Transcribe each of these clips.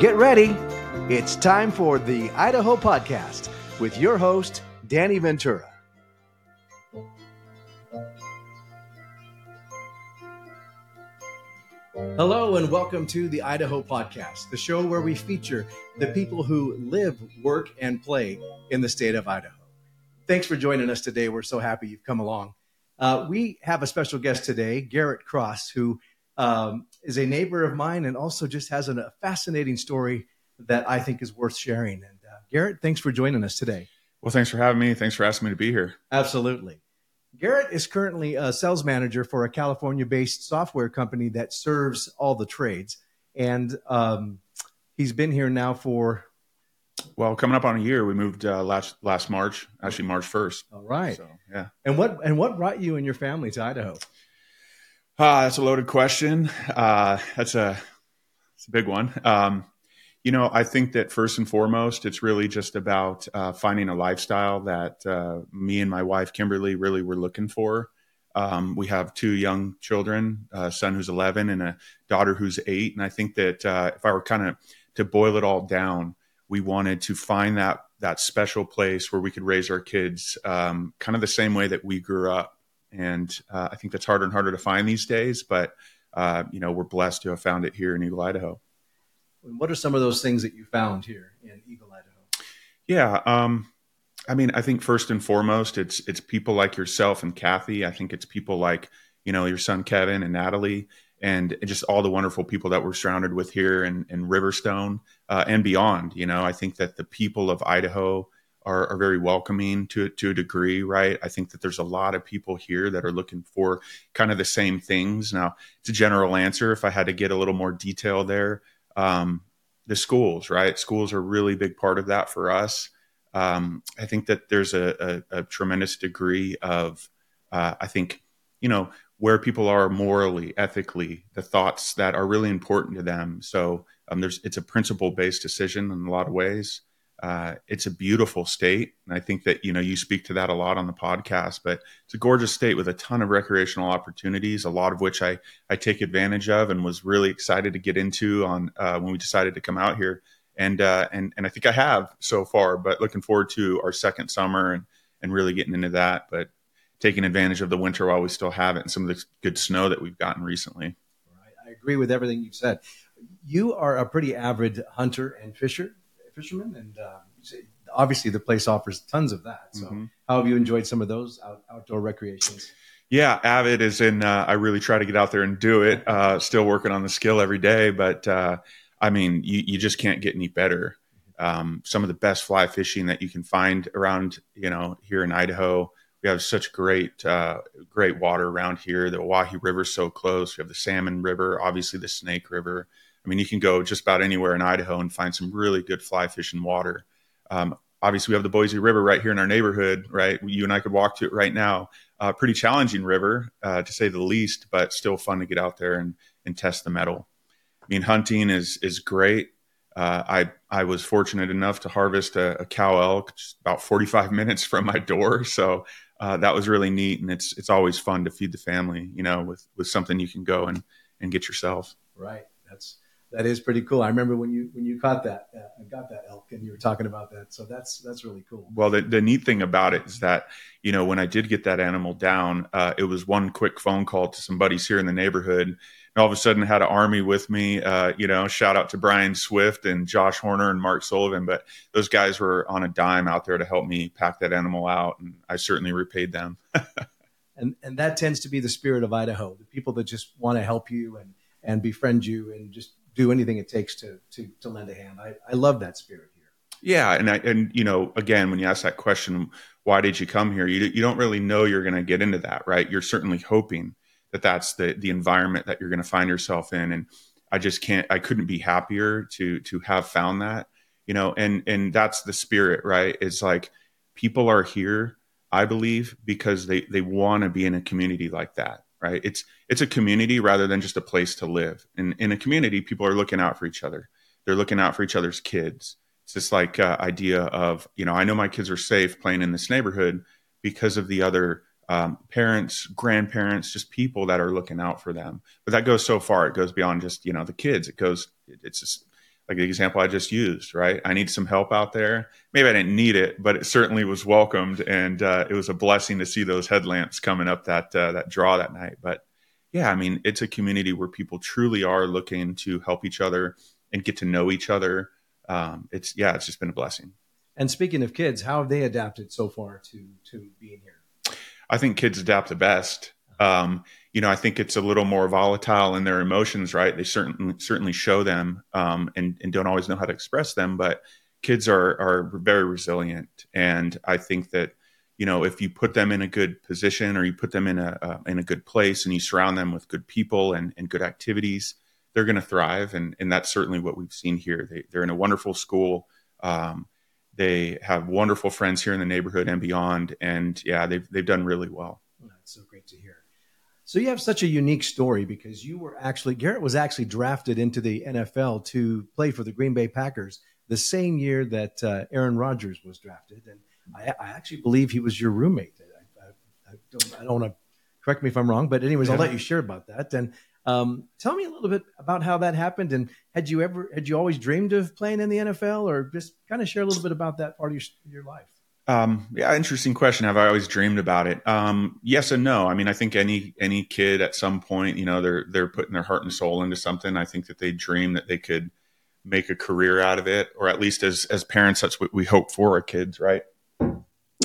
Get ready. It's time for the Idaho Podcast with your host, Danny Ventura. Hello, and welcome to the Idaho Podcast, the show where we feature the people who live, work, and play in the state of Idaho. Thanks for joining us today. We're so happy you've come along. Uh, we have a special guest today, Garrett Cross, who um, is a neighbor of mine and also just has a fascinating story that I think is worth sharing. And uh, Garrett, thanks for joining us today. Well, thanks for having me. Thanks for asking me to be here. Absolutely. Garrett is currently a sales manager for a California based software company that serves all the trades. And um, he's been here now for. Well, coming up on a year, we moved uh, last last March, actually March first. All right. So, yeah. And what and what brought you and your family to Idaho? Uh, that's a loaded question. Uh, that's a it's a big one. Um, you know, I think that first and foremost, it's really just about uh, finding a lifestyle that uh, me and my wife Kimberly really were looking for. Um, we have two young children, a son who's 11 and a daughter who's eight. And I think that uh, if I were kind of to boil it all down, we wanted to find that that special place where we could raise our kids um, kind of the same way that we grew up and uh, I think that's harder and harder to find these days. But uh, you know, we're blessed to have found it here in Eagle, Idaho. What are some of those things that you found here in Eagle, Idaho? Yeah, um, I mean, I think first and foremost, it's it's people like yourself and Kathy. I think it's people like you know your son Kevin and Natalie, and just all the wonderful people that we're surrounded with here in, in Riverstone uh, and beyond. You know, I think that the people of Idaho are, are very welcoming to to a degree, right? I think that there's a lot of people here that are looking for kind of the same things. Now, it's a general answer. If I had to get a little more detail there, um, the schools, right? Schools are a really big part of that for us. Um, I think that there's a, a, a tremendous degree of, uh, I think, you know, where people are morally, ethically, the thoughts that are really important to them. So um, there's it's a principle based decision in a lot of ways. Uh, it's a beautiful state, and I think that you know you speak to that a lot on the podcast. But it's a gorgeous state with a ton of recreational opportunities, a lot of which I I take advantage of, and was really excited to get into on uh, when we decided to come out here. And uh, and and I think I have so far, but looking forward to our second summer and and really getting into that. But taking advantage of the winter while we still have it, and some of the good snow that we've gotten recently. Right, I agree with everything you've said. You are a pretty avid hunter and fisher fishermen, and uh, obviously the place offers tons of that. So, mm-hmm. how have you enjoyed some of those out, outdoor recreations? Yeah, avid is in. Uh, I really try to get out there and do it. Uh, still working on the skill every day, but uh, I mean, you, you just can't get any better. Um, some of the best fly fishing that you can find around, you know, here in Idaho. We have such great, uh, great water around here. The Owyhee River's so close. We have the Salmon River, obviously the Snake River. I mean, you can go just about anywhere in Idaho and find some really good fly fishing water. Um, obviously, we have the Boise River right here in our neighborhood, right? You and I could walk to it right now. Uh, pretty challenging river, uh, to say the least, but still fun to get out there and, and test the mettle. I mean, hunting is is great. Uh, I I was fortunate enough to harvest a, a, cow elk just about 45 minutes from my door, so uh, that was really neat. And it's it's always fun to feed the family, you know, with with something you can go and and get yourself. Right. That's that is pretty cool. I remember when you when you caught that uh, got that elk and you were talking about that. So that's that's really cool. Well, the, the neat thing about it is that you know when I did get that animal down, uh, it was one quick phone call to some buddies here in the neighborhood. And all of a sudden, had an army with me. Uh, you know, shout out to Brian Swift and Josh Horner and Mark Sullivan. But those guys were on a dime out there to help me pack that animal out, and I certainly repaid them. and and that tends to be the spirit of Idaho. The people that just want to help you and and befriend you and just do anything it takes to to, to lend a hand. I, I love that spirit here. Yeah, and I, and you know, again, when you ask that question, why did you come here? You you don't really know you're going to get into that, right? You're certainly hoping that that's the the environment that you're going to find yourself in, and I just can't. I couldn't be happier to to have found that, you know, and and that's the spirit, right? It's like people are here, I believe, because they they want to be in a community like that right? It's it's a community rather than just a place to live. And in a community, people are looking out for each other. They're looking out for each other's kids. It's this like uh, idea of you know I know my kids are safe playing in this neighborhood because of the other um, parents, grandparents, just people that are looking out for them. But that goes so far. It goes beyond just you know the kids. It goes. It's just like the example I just used, right? I need some help out there. Maybe I didn't need it, but it certainly was welcomed, and uh, it was a blessing to see those headlamps coming up that uh, that draw that night. But yeah, I mean, it's a community where people truly are looking to help each other and get to know each other. Um, it's yeah, it's just been a blessing. And speaking of kids, how have they adapted so far to to being here? I think kids adapt the best. Um, you know, I think it's a little more volatile in their emotions, right? They certainly certainly show them um, and, and don't always know how to express them, but kids are are very resilient, and I think that you know if you put them in a good position or you put them in a uh, in a good place and you surround them with good people and, and good activities, they're going to thrive, and and that's certainly what we've seen here. They, they're in a wonderful school. Um, they have wonderful friends here in the neighborhood and beyond, and yeah, they've they've done really well. That's so great to hear. So you have such a unique story because you were actually Garrett was actually drafted into the NFL to play for the Green Bay Packers the same year that uh, Aaron Rodgers was drafted, and I, I, actually believe he was your roommate. I, I, I don't, don't want to correct me if I'm wrong, but anyways. I'll let you share about that. And um, tell me a little bit about how that happened, and had you ever had you always dreamed of playing in the NFL, or just kind of share a little bit about that part of your, your life? Um, yeah, interesting question. Have I always dreamed about it? Um, yes and no. I mean, I think any any kid at some point, you know, they're they're putting their heart and soul into something. I think that they dream that they could make a career out of it, or at least as as parents, that's what we hope for our kids, right?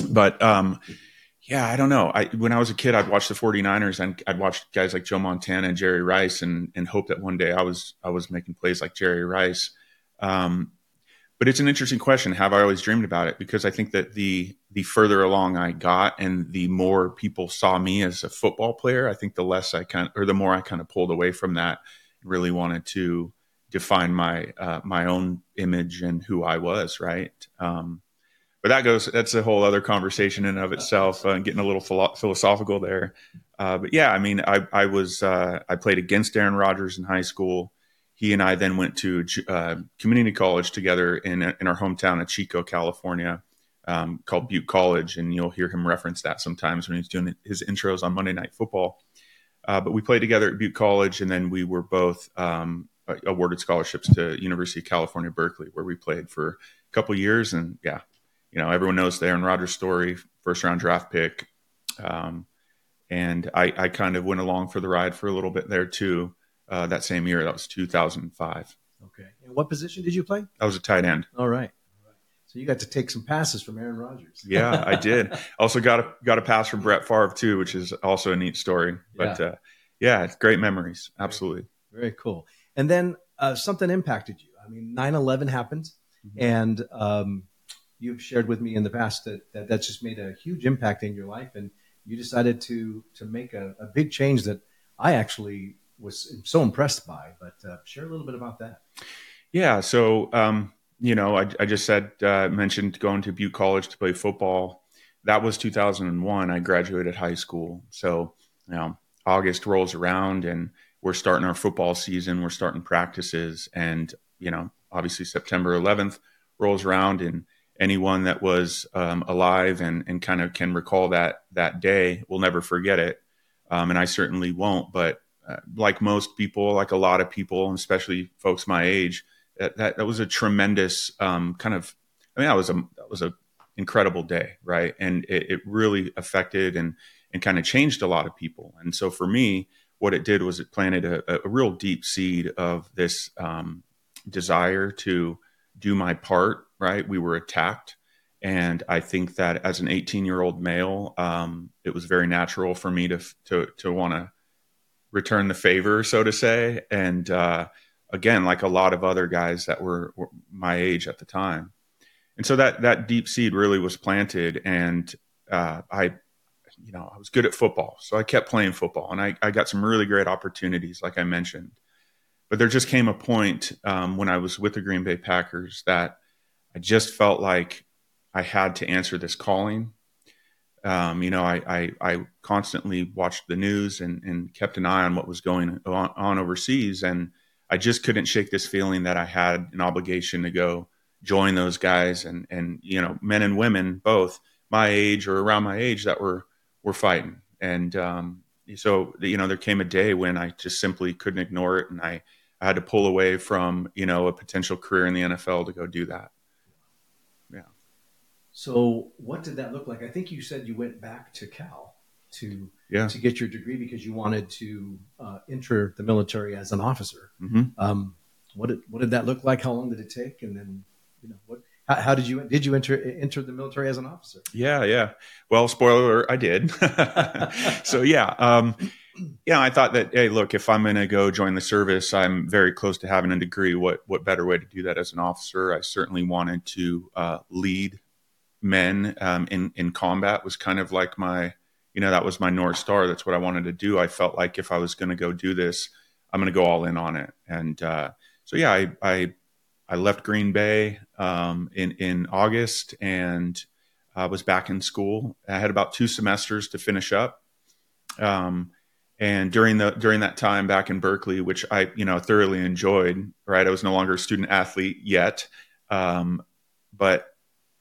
But um, yeah, I don't know. I when I was a kid, I'd watch the 49ers and I'd watch guys like Joe Montana and Jerry Rice and and hope that one day I was I was making plays like Jerry Rice. Um, but it's an interesting question. Have I always dreamed about it? Because I think that the the further along I got, and the more people saw me as a football player, I think the less I kind or the more I kind of pulled away from that. Really wanted to define my uh, my own image and who I was. Right. Um, but that goes. That's a whole other conversation in of itself. Uh, getting a little philo- philosophical there. Uh, but yeah, I mean, I I was uh, I played against Aaron Rodgers in high school he and I then went to uh, community college together in in our hometown of Chico, California, um, called Butte College, and you'll hear him reference that sometimes when he's doing his intros on Monday Night Football. Uh, but we played together at Butte College, and then we were both um, awarded scholarships to University of California, Berkeley, where we played for a couple years. And yeah, you know, everyone knows the Aaron Rodgers story, first round draft pick. Um, and I, I kind of went along for the ride for a little bit there too uh, that same year. That was 2005. Okay. And what position did you play? I was a tight end. All right. So you got to take some passes from Aaron Rodgers. yeah, I did. Also got a got a pass from Brett Favre too, which is also a neat story. But yeah, uh, yeah great memories. Absolutely. Very, very cool. And then uh, something impacted you. I mean, 9/11 happened, mm-hmm. and um, you've shared with me in the past that, that that's just made a huge impact in your life, and you decided to to make a, a big change that I actually was so impressed by. But uh, share a little bit about that. Yeah. So, um, you know, I, I just said, uh, mentioned going to Butte College to play football. That was 2001. I graduated high school. So, you know, August rolls around and we're starting our football season. We're starting practices. And, you know, obviously September 11th rolls around and anyone that was um, alive and, and kind of can recall that that day will never forget it. Um, and I certainly won't. But like most people, like a lot of people, especially folks my age, that that, that was a tremendous um, kind of. I mean, that was a that was a incredible day, right? And it, it really affected and and kind of changed a lot of people. And so for me, what it did was it planted a, a real deep seed of this um, desire to do my part. Right? We were attacked. And I think that as an 18 year old male, um, it was very natural for me to to to want to return the favor, so to say. And uh, again, like a lot of other guys that were, were, my age at the time, and so that that deep seed really was planted. And uh, I, you know, I was good at football, so I kept playing football, and I, I got some really great opportunities, like I mentioned. But there just came a point um, when I was with the Green Bay Packers that I just felt like I had to answer this calling um, you know, I, I, I, constantly watched the news and, and kept an eye on what was going on, on, overseas. And I just couldn't shake this feeling that I had an obligation to go join those guys and, and, you know, men and women, both my age or around my age that were, were fighting. And, um, so, you know, there came a day when I just simply couldn't ignore it. And I, I had to pull away from you know a potential career in the NFL to go do that. So what did that look like? I think you said you went back to Cal to Yeah. to get your degree because you wanted to uh, enter the military as an officer. hmm Um, what did what did that look like? How long did it take? And then you know what? How, how did you did you enter enter the military as an officer? Yeah, yeah. Well, spoiler, I did. so yeah, um, yeah. I thought that hey, look, if I'm going to go join the service, I'm very close to having a degree. What what better way to do that as an officer? I certainly wanted to uh, lead men um, in in combat. Was kind of like my, you know, that was my north star. That's what I wanted to do. I felt like if I was going to go do this, I'm going to go all in on it. And uh, so yeah, I, I I left Green Bay um, in in August and I was back in school. I had about two semesters to finish up. Um, and during the during that time back in Berkeley, which I you know thoroughly enjoyed, right? I was no longer a student athlete yet, um, but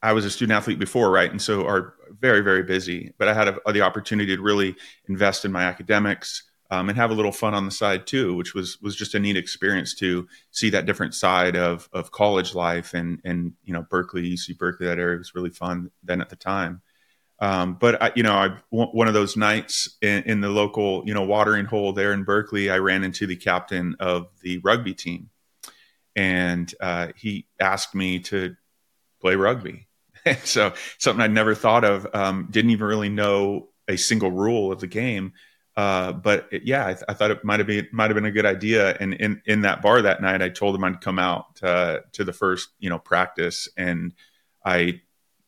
I was a student athlete before, right? And so are very very busy. But I had a, the opportunity to really invest in my academics um, and have a little fun on the side too, which was was just a neat experience to see that different side of of college life and and you know Berkeley, UC Berkeley, that area was really fun then at the time. Um, but I, you know, I one of those nights in, in the local you know watering hole there in Berkeley, I ran into the captain of the rugby team, and uh, he asked me to play rugby. so something I'd never thought of. Um, didn't even really know a single rule of the game. Uh, but it, yeah, I, th- I, thought it might have been might have been a good idea. And in in that bar that night, I told him I'd come out uh, to the first you know practice, and I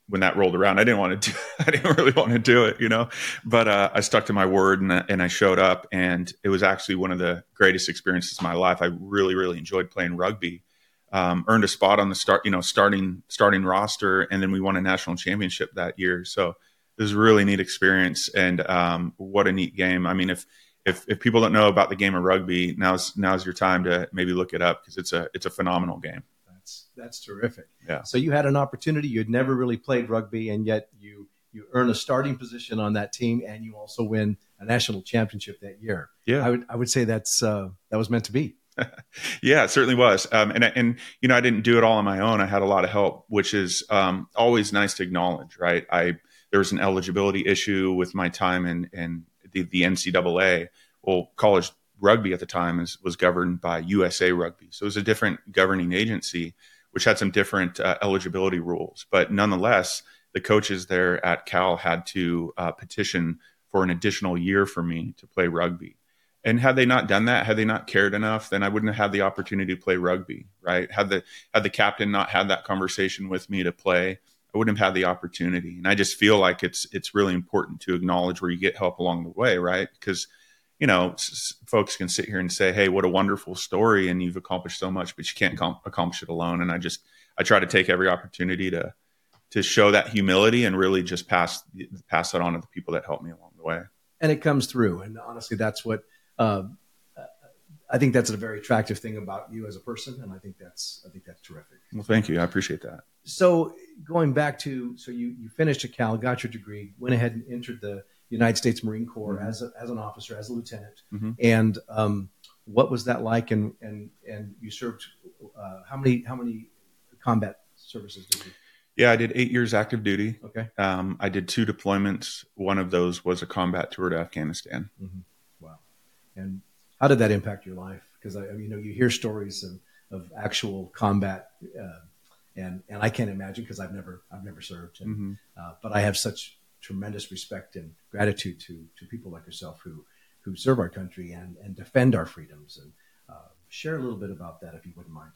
when that rolled around, I didn't want to do I didn't really want to do it, you know, but uh, I stuck to my word and and I showed up, and it was actually one of the greatest experiences of my life. I really really enjoyed playing rugby. Um, earned a spot on the start, you know, starting starting roster, and then we won a national championship that year. So it was a really neat experience, and um, what a neat game. I mean, if if if people don't know about the game of rugby, now's now's your time to maybe look it up because it's a it's a phenomenal game. That's that's terrific. Yeah. So you had an opportunity. You had never really played rugby, and yet you you earn a starting position on that team, and you also win a national championship that year. Yeah, I would I would say that's uh, that was meant to be. yeah, it certainly was. Um, and and you know, I didn't do it all on my own. I had a lot of help, which is um, always nice to acknowledge, right? I there was an eligibility issue with my time in in the, the NCAA. Well, college rugby at the time is, was governed by USA Rugby, so it was a different governing agency, which had some different uh, eligibility rules. But nonetheless, the coaches there at Cal had to uh, petition for an additional year for me to play rugby. And had they not done that, had they not cared enough, then I wouldn't have had the opportunity to play rugby, right? Had the had the captain not had that conversation with me to play, I wouldn't have had the opportunity. And I just feel like it's it's really important to acknowledge where you get help along the way, right? Because you know, s- folks can sit here and say, "Hey, what a wonderful story, and you've accomplished so much," but you can't com- accomplish it alone. And I just I try to take every opportunity to to show that humility and really just pass pass that on to the people that help me along the way. and it comes through. And honestly, that's what uh, I think that's a very attractive thing about you as a person, and I think that's I think that's terrific. Well, thank you. I appreciate that. So going back to so you you finished at Cal, got your degree, went ahead and entered the United States Marine Corps Mhm. as a, as an officer, as a lieutenant, Mhm. and um, what was that like? And and and you served uh, how many how many combat services did you? Yeah, I did eight years active duty. Okay, Um, I did two deployments. One of those was a combat tour to Afghanistan. wow. And how did that impact your life? Because I, you know, you hear stories of, of actual combat, uh, and and I can't imagine because I've never I've never served, and, Mhm. uh, but I have such tremendous respect and gratitude to to people like yourself who who serve our country and and defend our freedoms. And uh, share a little bit about that if you wouldn't mind.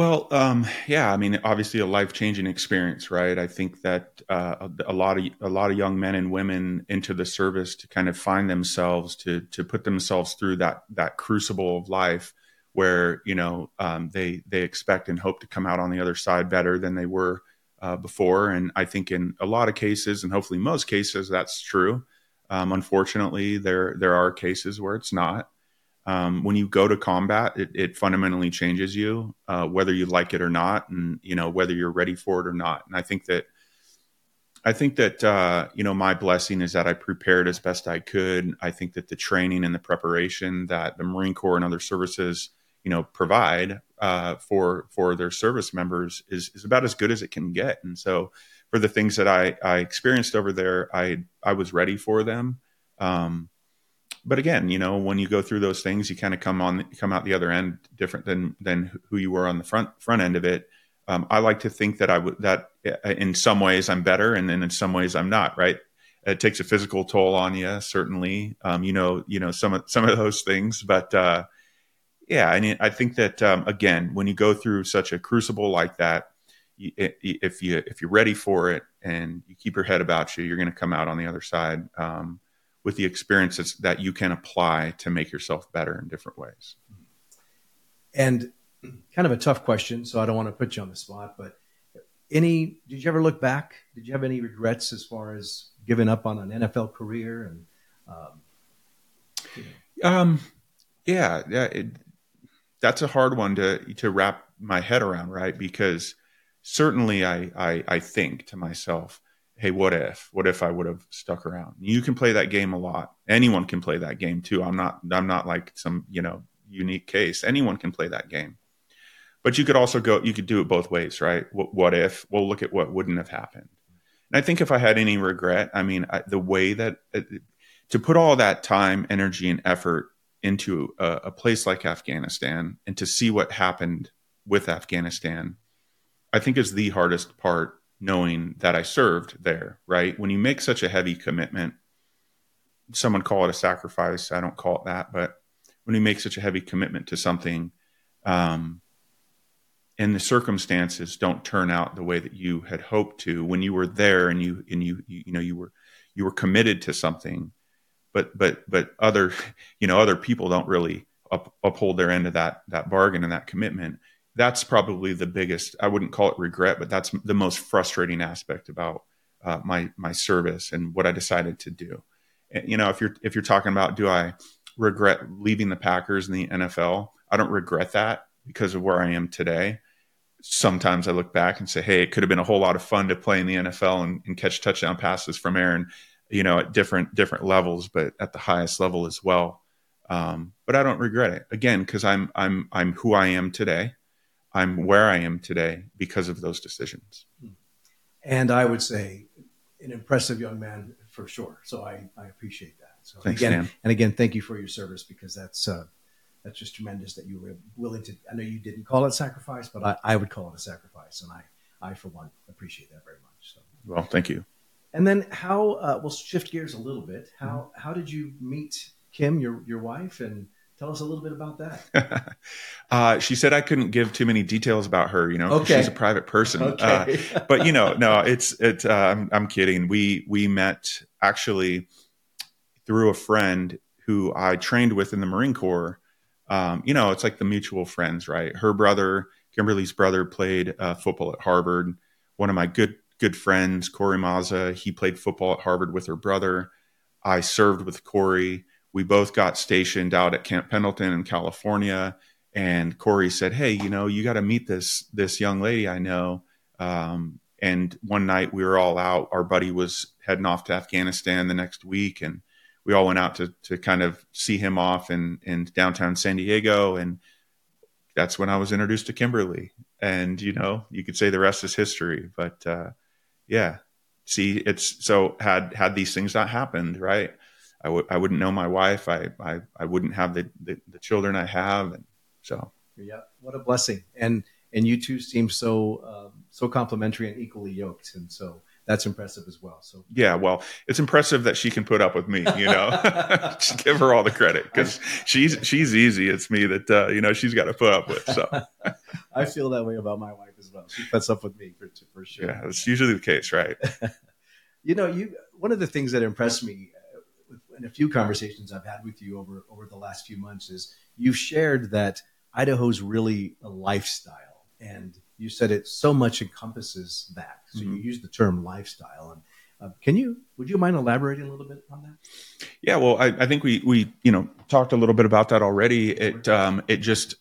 Well, um, yeah, I mean, obviously a life changing experience, right? I think that uh, a, lot of a lot of young men and women into the service to kind of find themselves to to put themselves through that that crucible of life, where you know um, they they expect and hope to come out on the other side better than they were uh, before. And I think in a lot of cases, and hopefully most cases, that's true. Um, unfortunately, there there are cases where it's not um, when you go to combat, it, it fundamentally changes you, uh, whether you like it or not, and you know whether you're ready for it or not. And I think that, I think that uh, you know my blessing is that I prepared as best I could. I think that the training and the preparation that the Marine Corps and other services you know provide uh, for for their service members is is about as good as it can get. And so for the things that I I experienced over there, I I was ready for them. Um, but again, you know, when you go through those things, you kind of come on come out the other end different than than who you were on the front front end of it. Um, I like to think that I would that uh, in some ways I'm better, and then in some ways I'm not. Right? It takes a physical toll on you, certainly. Um, you know, you know some of some of those things, but uh, yeah, I mean, I think that um, again, when you go through such a crucible like that, you, if you if you're ready for it and you keep your head about you, you're going to come out on the other side. Um, with the experiences that you can apply to make yourself better in different ways. And kind of a tough question, so I don't want to put you on the spot, but any did you ever look back? Did you have any regrets as far as giving up on an NFL career and um, you know? um yeah, yeah, it, that's a hard one to to wrap my head around, right? Because certainly I I, I think to myself, hey, what if? What if I would have stuck around? You can play that game a lot. Anyone can play that game too. I'm not I'm not like some, you know, unique case. Anyone can play that game. But you could also go you could do it both ways, right? What, what if? Well, look at what wouldn't have happened. And I think if I had any regret, I mean, I, the way that uh, to put all that time, energy and effort into a, a place like Afghanistan and to see what happened with Afghanistan, I think is the hardest part knowing that I served there, right? When you make such a heavy commitment, someone call it a sacrifice. I don't call it that, but when you make such a heavy commitment to something, um, and the circumstances don't turn out the way that you had hoped to when you were there and you and you you, you know you were you were committed to something but but but other you know other people don't really up, uphold their end of that that bargain and that commitment that's probably the biggest i wouldn't call it regret but that's the most frustrating aspect about uh, my my service and what i decided to do. And, you know if you're if you're talking about do i regret leaving the packers in the nfl i don't regret that because of where i am today. Sometimes i look back and say hey it could have been a whole lot of fun to play in the nfl and, and catch touchdown passes from aaron you know at different different levels but at the highest level as well. Um, but i don't regret it. Again because i'm i'm i'm who i am today I'm where I am today because of those decisions. And I would say an impressive young man for sure. So I, I appreciate that. So Thanks, again, Dan. and again, thank you for your service because that's uh, that's just tremendous that you were willing to. I know you didn't call it sacrifice, but I, I would call it a sacrifice, and I I for one appreciate that very much. So well, thank you. And then how uh, we'll shift gears a little bit. How how did you meet Kim, your your wife, and Tell us a little bit about that. uh, she said I couldn't give too many details about her. You know, okay. she's a private person. Okay. uh, but you know, no, it's it. Uh, I'm, I'm kidding. We we met actually through a friend who I trained with in the Marine Corps. Um, you know, it's like the mutual friends, right? Her brother, Kimberly's brother, played uh, football at Harvard. One of my good good friends, Corey Maza, he played football at Harvard with her brother. I served with Corey we both got stationed out at Camp Pendleton in California. And Corey said, "Hey, you know, you got to meet this this young lady I know." Um, and one night we were all out. Our buddy was heading off to Afghanistan the next week, and we all went out to to kind of see him off in in downtown San Diego. And that's when I was introduced to Kimberly. And you know, you could say the rest is history. But uh, yeah, see, it's so had had these things not happened, right? I w- I wouldn't know my wife. I, I, I wouldn't have the, the, the, children I have. And so, yeah, what a blessing. And, and you two seem so, um, so complimentary and equally yoked. And so that's impressive as well. So yeah, well, it's impressive that she can put up with me, you know, just give her all the credit because she's, she's easy. It's me that, uh, you know, she's got to put up with. So I feel that way about my wife as well. She puts up with me for, for sure. Yeah, that's usually the case, right? you know, you, one of the things that impressed me in a few conversations I've had with you over over the last few months is you've shared that Idaho's really a lifestyle, and you said it so much encompasses that. So mm-hmm. you use the term lifestyle, and uh, can you would you mind elaborating a little bit on that? Yeah, well, I, I think we we you know talked a little bit about that already. It um, it just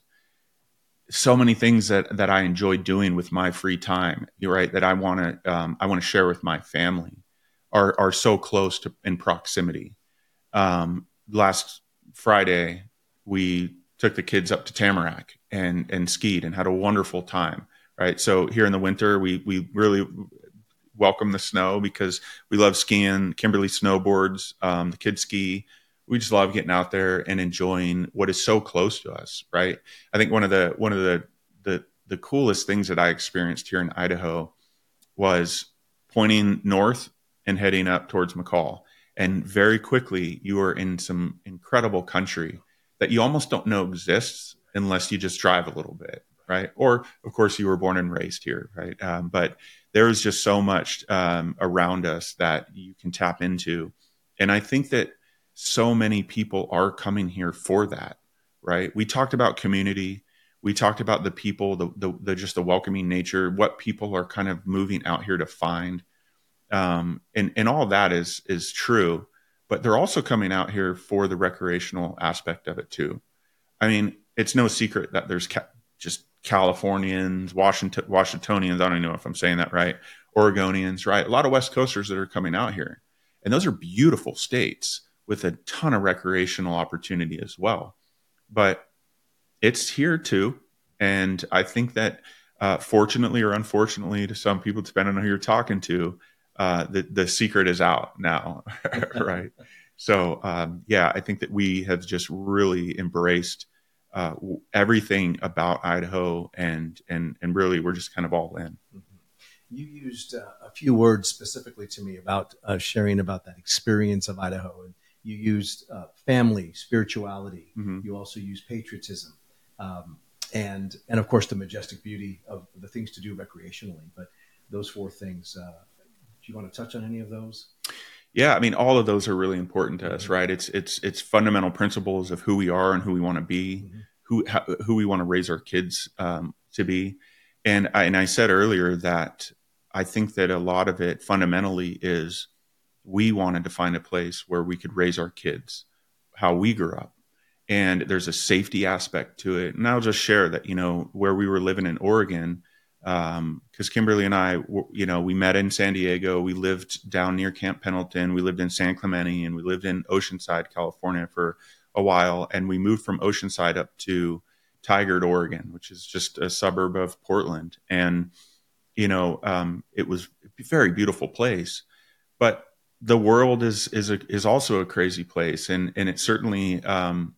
so many things that that I enjoy doing with my free time. You're right that I want to um, I want to share with my family are are so close to in proximity um, last Friday, we took the kids up to Tamarack and and skied and had a wonderful time. Right. So here in the winter, we we really welcome the snow because we love skiing. Kimberly snowboards, um, the kids ski. We just love getting out there and enjoying what is so close to us. Right. I think one of the one of the the the coolest things that I experienced here in Idaho was pointing north and heading up towards McCall. And very quickly, you are in some incredible country that you almost don't know exists unless you just drive a little bit, right? Or, of course, you were born and raised here, right? Um, but there's just so much um, around us that you can tap into. And I think that so many people are coming here for that, right? We talked about community. We talked about the people, the, the, the just the welcoming nature, what people are kind of moving out here to find. Um, and, and all that is, is true but they're also coming out here for the recreational aspect of it too. I mean, it's no secret that there's ca- just Californians, Washington, Washingtonians. I don't know if I'm saying that right. Oregonians, right? A lot of West Coasters that are coming out here, and those are beautiful states with a ton of recreational opportunity as well. But it's here too, and I think that uh, fortunately or unfortunately to some people, depending on who you're talking to, uh, the the secret is out now, right? So um, yeah, I think that we have just really embraced uh, everything about Idaho, and and and really we're just kind of all in. Mm-hmm. You used uh, a few words specifically to me about uh, sharing about that experience of Idaho, and you used uh, family, spirituality. Mm-hmm. You also used patriotism. Um, and and of course the majestic beauty of the things to do recreationally. But those four things uh, you want to touch on any of those? Yeah, I mean, all of those are really important to us, mm-hmm. right? It's it's it's fundamental principles of who we are and who we want to be, mm-hmm. who how, who we want to raise our kids um, to be, and I, and I said earlier that I think that a lot of it fundamentally is we wanted to find a place where we could raise our kids how we grew up, and there's a safety aspect to it. And I'll just share that you know where we were living in Oregon because um, Kimberly and I, you know, we met in San Diego. We lived down near Camp Pendleton. We lived in San Clemente, and we lived in Oceanside, California, for a while. And we moved from Oceanside up to Tigard, Oregon, which is just a suburb of Portland. And you know, um, it was a very beautiful place, but the world is is a, is also a crazy place, and and it certainly um,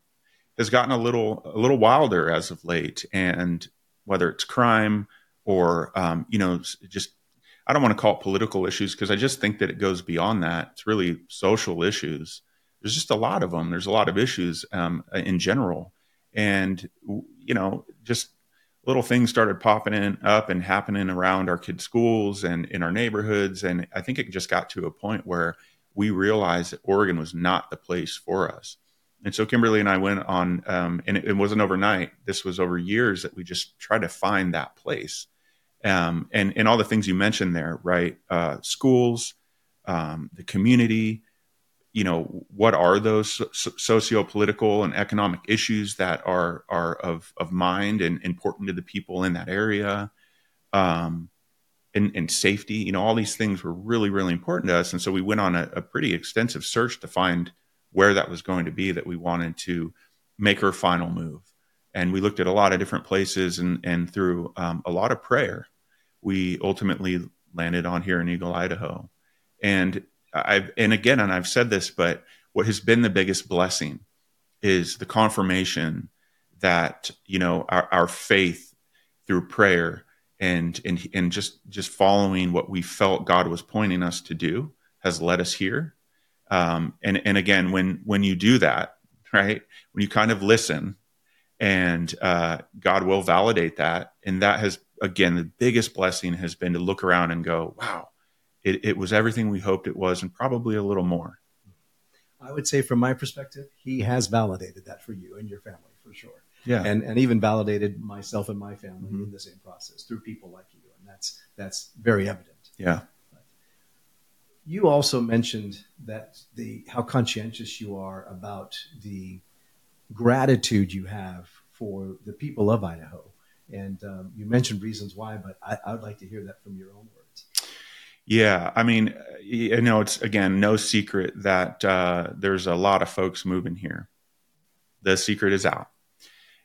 has gotten a little a little wilder as of late. And whether it's crime or um, you know just I don't want to call it political issues because I just think that it goes beyond that. It's really social issues. There's just a lot of them. There's a lot of issues um, in general, and you know, just little things started popping in, up and happening around our kids' schools and in our neighborhoods. And I think it just got to a point where we realized that Oregon was not the place for us. And so Kimberly and I went on, um, and it, it, wasn't overnight. This was over years that we just tried to find that place. Um, and, and all the things you mentioned there, right? Uh, schools, um, the community, you know, what are those so- socio-political and economic issues that are, are of, of mind and important to the people in that area? Um, and, and, safety, you know, all these things were really, really important to us. And so we went on a, a pretty extensive search to find where that was going to be that we wanted to make our final move. And we looked at a lot of different places and, and through um, a lot of prayer, we ultimately landed on here in Eagle, Idaho. And I've, and again, and I've said this, but what has been the biggest blessing is the confirmation that, you know, our, our faith through prayer and, and, and just, just following what we felt God was pointing us to do has led us here um, and and again, when when you do that, right, when you kind of listen, and uh, God will validate that, and that has again the biggest blessing has been to look around and go, wow, it, it was everything we hoped it was, and probably a little more. I would say, from my perspective, He has validated that for you and your family for sure. Yeah, and and even validated myself and my family mm-hmm. in the same process through people like you, and that's that's very evident. Yeah. You also mentioned that the how conscientious you are about the gratitude you have for the people of Idaho, and um, you mentioned reasons why, but I, I would like to hear that from your own words. Yeah, I mean, you know, it's again no secret that uh, there's a lot of folks moving here. The secret is out,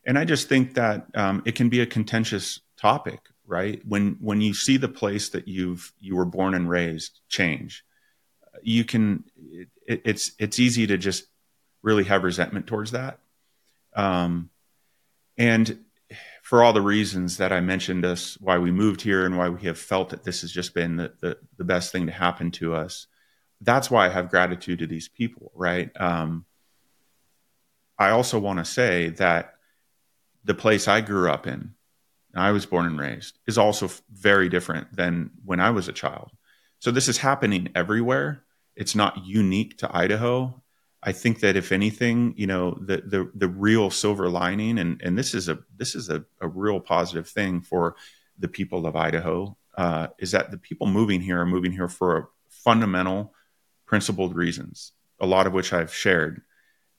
and I just think that um, it can be a contentious topic, right? When when you see the place that you've you were born and raised change, you can it, it's it's easy to just really have resentment towards that. Um, and for all the reasons that I mentioned us why we moved here and why we have felt that this has just been the, the, the best thing to happen to us. That's why I have gratitude to these people, right? Um, I also want to say that the place I grew up in, I was born and raised, is also very different than when I was a child. So this is happening everywhere. It's not unique to Idaho. I think that if anything, you know, the the the real silver lining, and and this is a this is a, a real positive thing for the people of Idaho, uh, is that the people moving here are moving here for fundamental, principled reasons, a lot of which I've shared,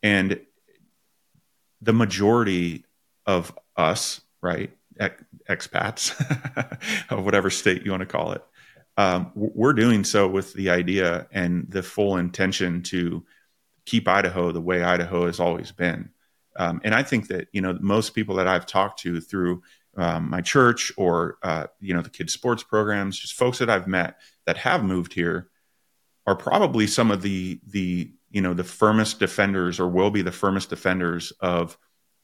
and the majority of us, right, expats of whatever state you want to call it, um, we're doing so with the idea and the full intention to keep Idaho the way Idaho has always been. Um, and I think that you know most people that I've talked to through um, my church or uh, you know the kids sports programs, just folks that I've met that have moved here, are probably some of the the you know the firmest defenders or will be the firmest defenders of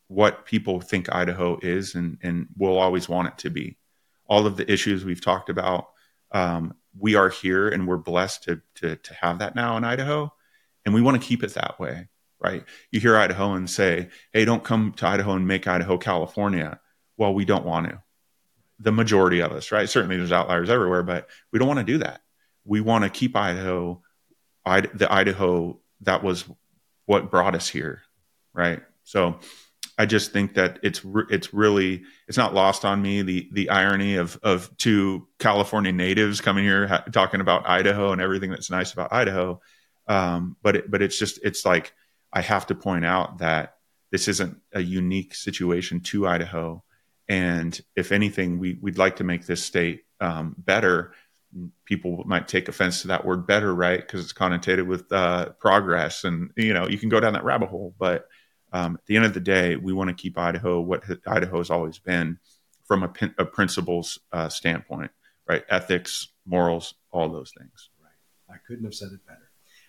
what people think Idaho is and and will always want it to be. All of the issues we've talked about um, we are here and we're blessed to, to, to have that now in Idaho. And we want to keep it that way, right? You hear Idahoans say, hey, don't come to Idaho and make Idaho California. Well, we don't want to. The majority of us, right? Certainly there's outliers everywhere, but we don't want to do that. We want to keep Idaho, the Idaho that was what brought us here, right? So I just think that it's it's really it's not lost on me the the irony of of two California natives coming here ha- talking about Idaho and everything that's nice about Idaho. Um, but it, but it's just it's like I have to point out that this isn't a unique situation to Idaho, and if anything, we we'd like to make this state um, better. People might take offense to that word "better," right? Because it's connotated with uh, progress, and you know you can go down that rabbit hole, but um, at the end of the day, we want to keep Idaho what Idaho has always been from a, a principles uh, standpoint, right? Ethics, morals, all those things. Right. I couldn't have said it better.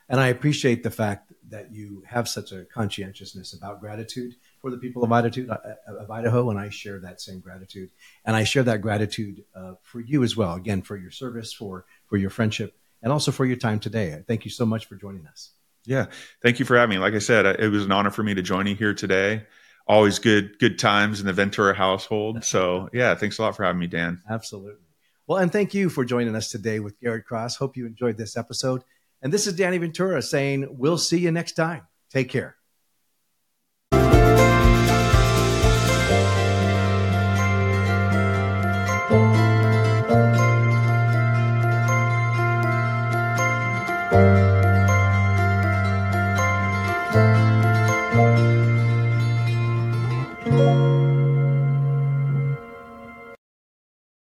And I appreciate the fact that you have such a conscientiousness about gratitude for the people of Idaho, uh, of Idaho, and I share that same gratitude. And I share that gratitude uh, for you as well. Again, for your service, for for your friendship, and also for your time today. Thank you so much for joining us. Yeah, thank you for having me. Like I said, it was an honor for me to join you here today. Always good, good times in the Ventura household. So yeah, thanks a lot for having me, Dan. Absolutely. Well, and thank you for joining us today with Garrett Cross. Hope you enjoyed this episode. And this is Danny Ventura saying, we'll see you next time. Take care.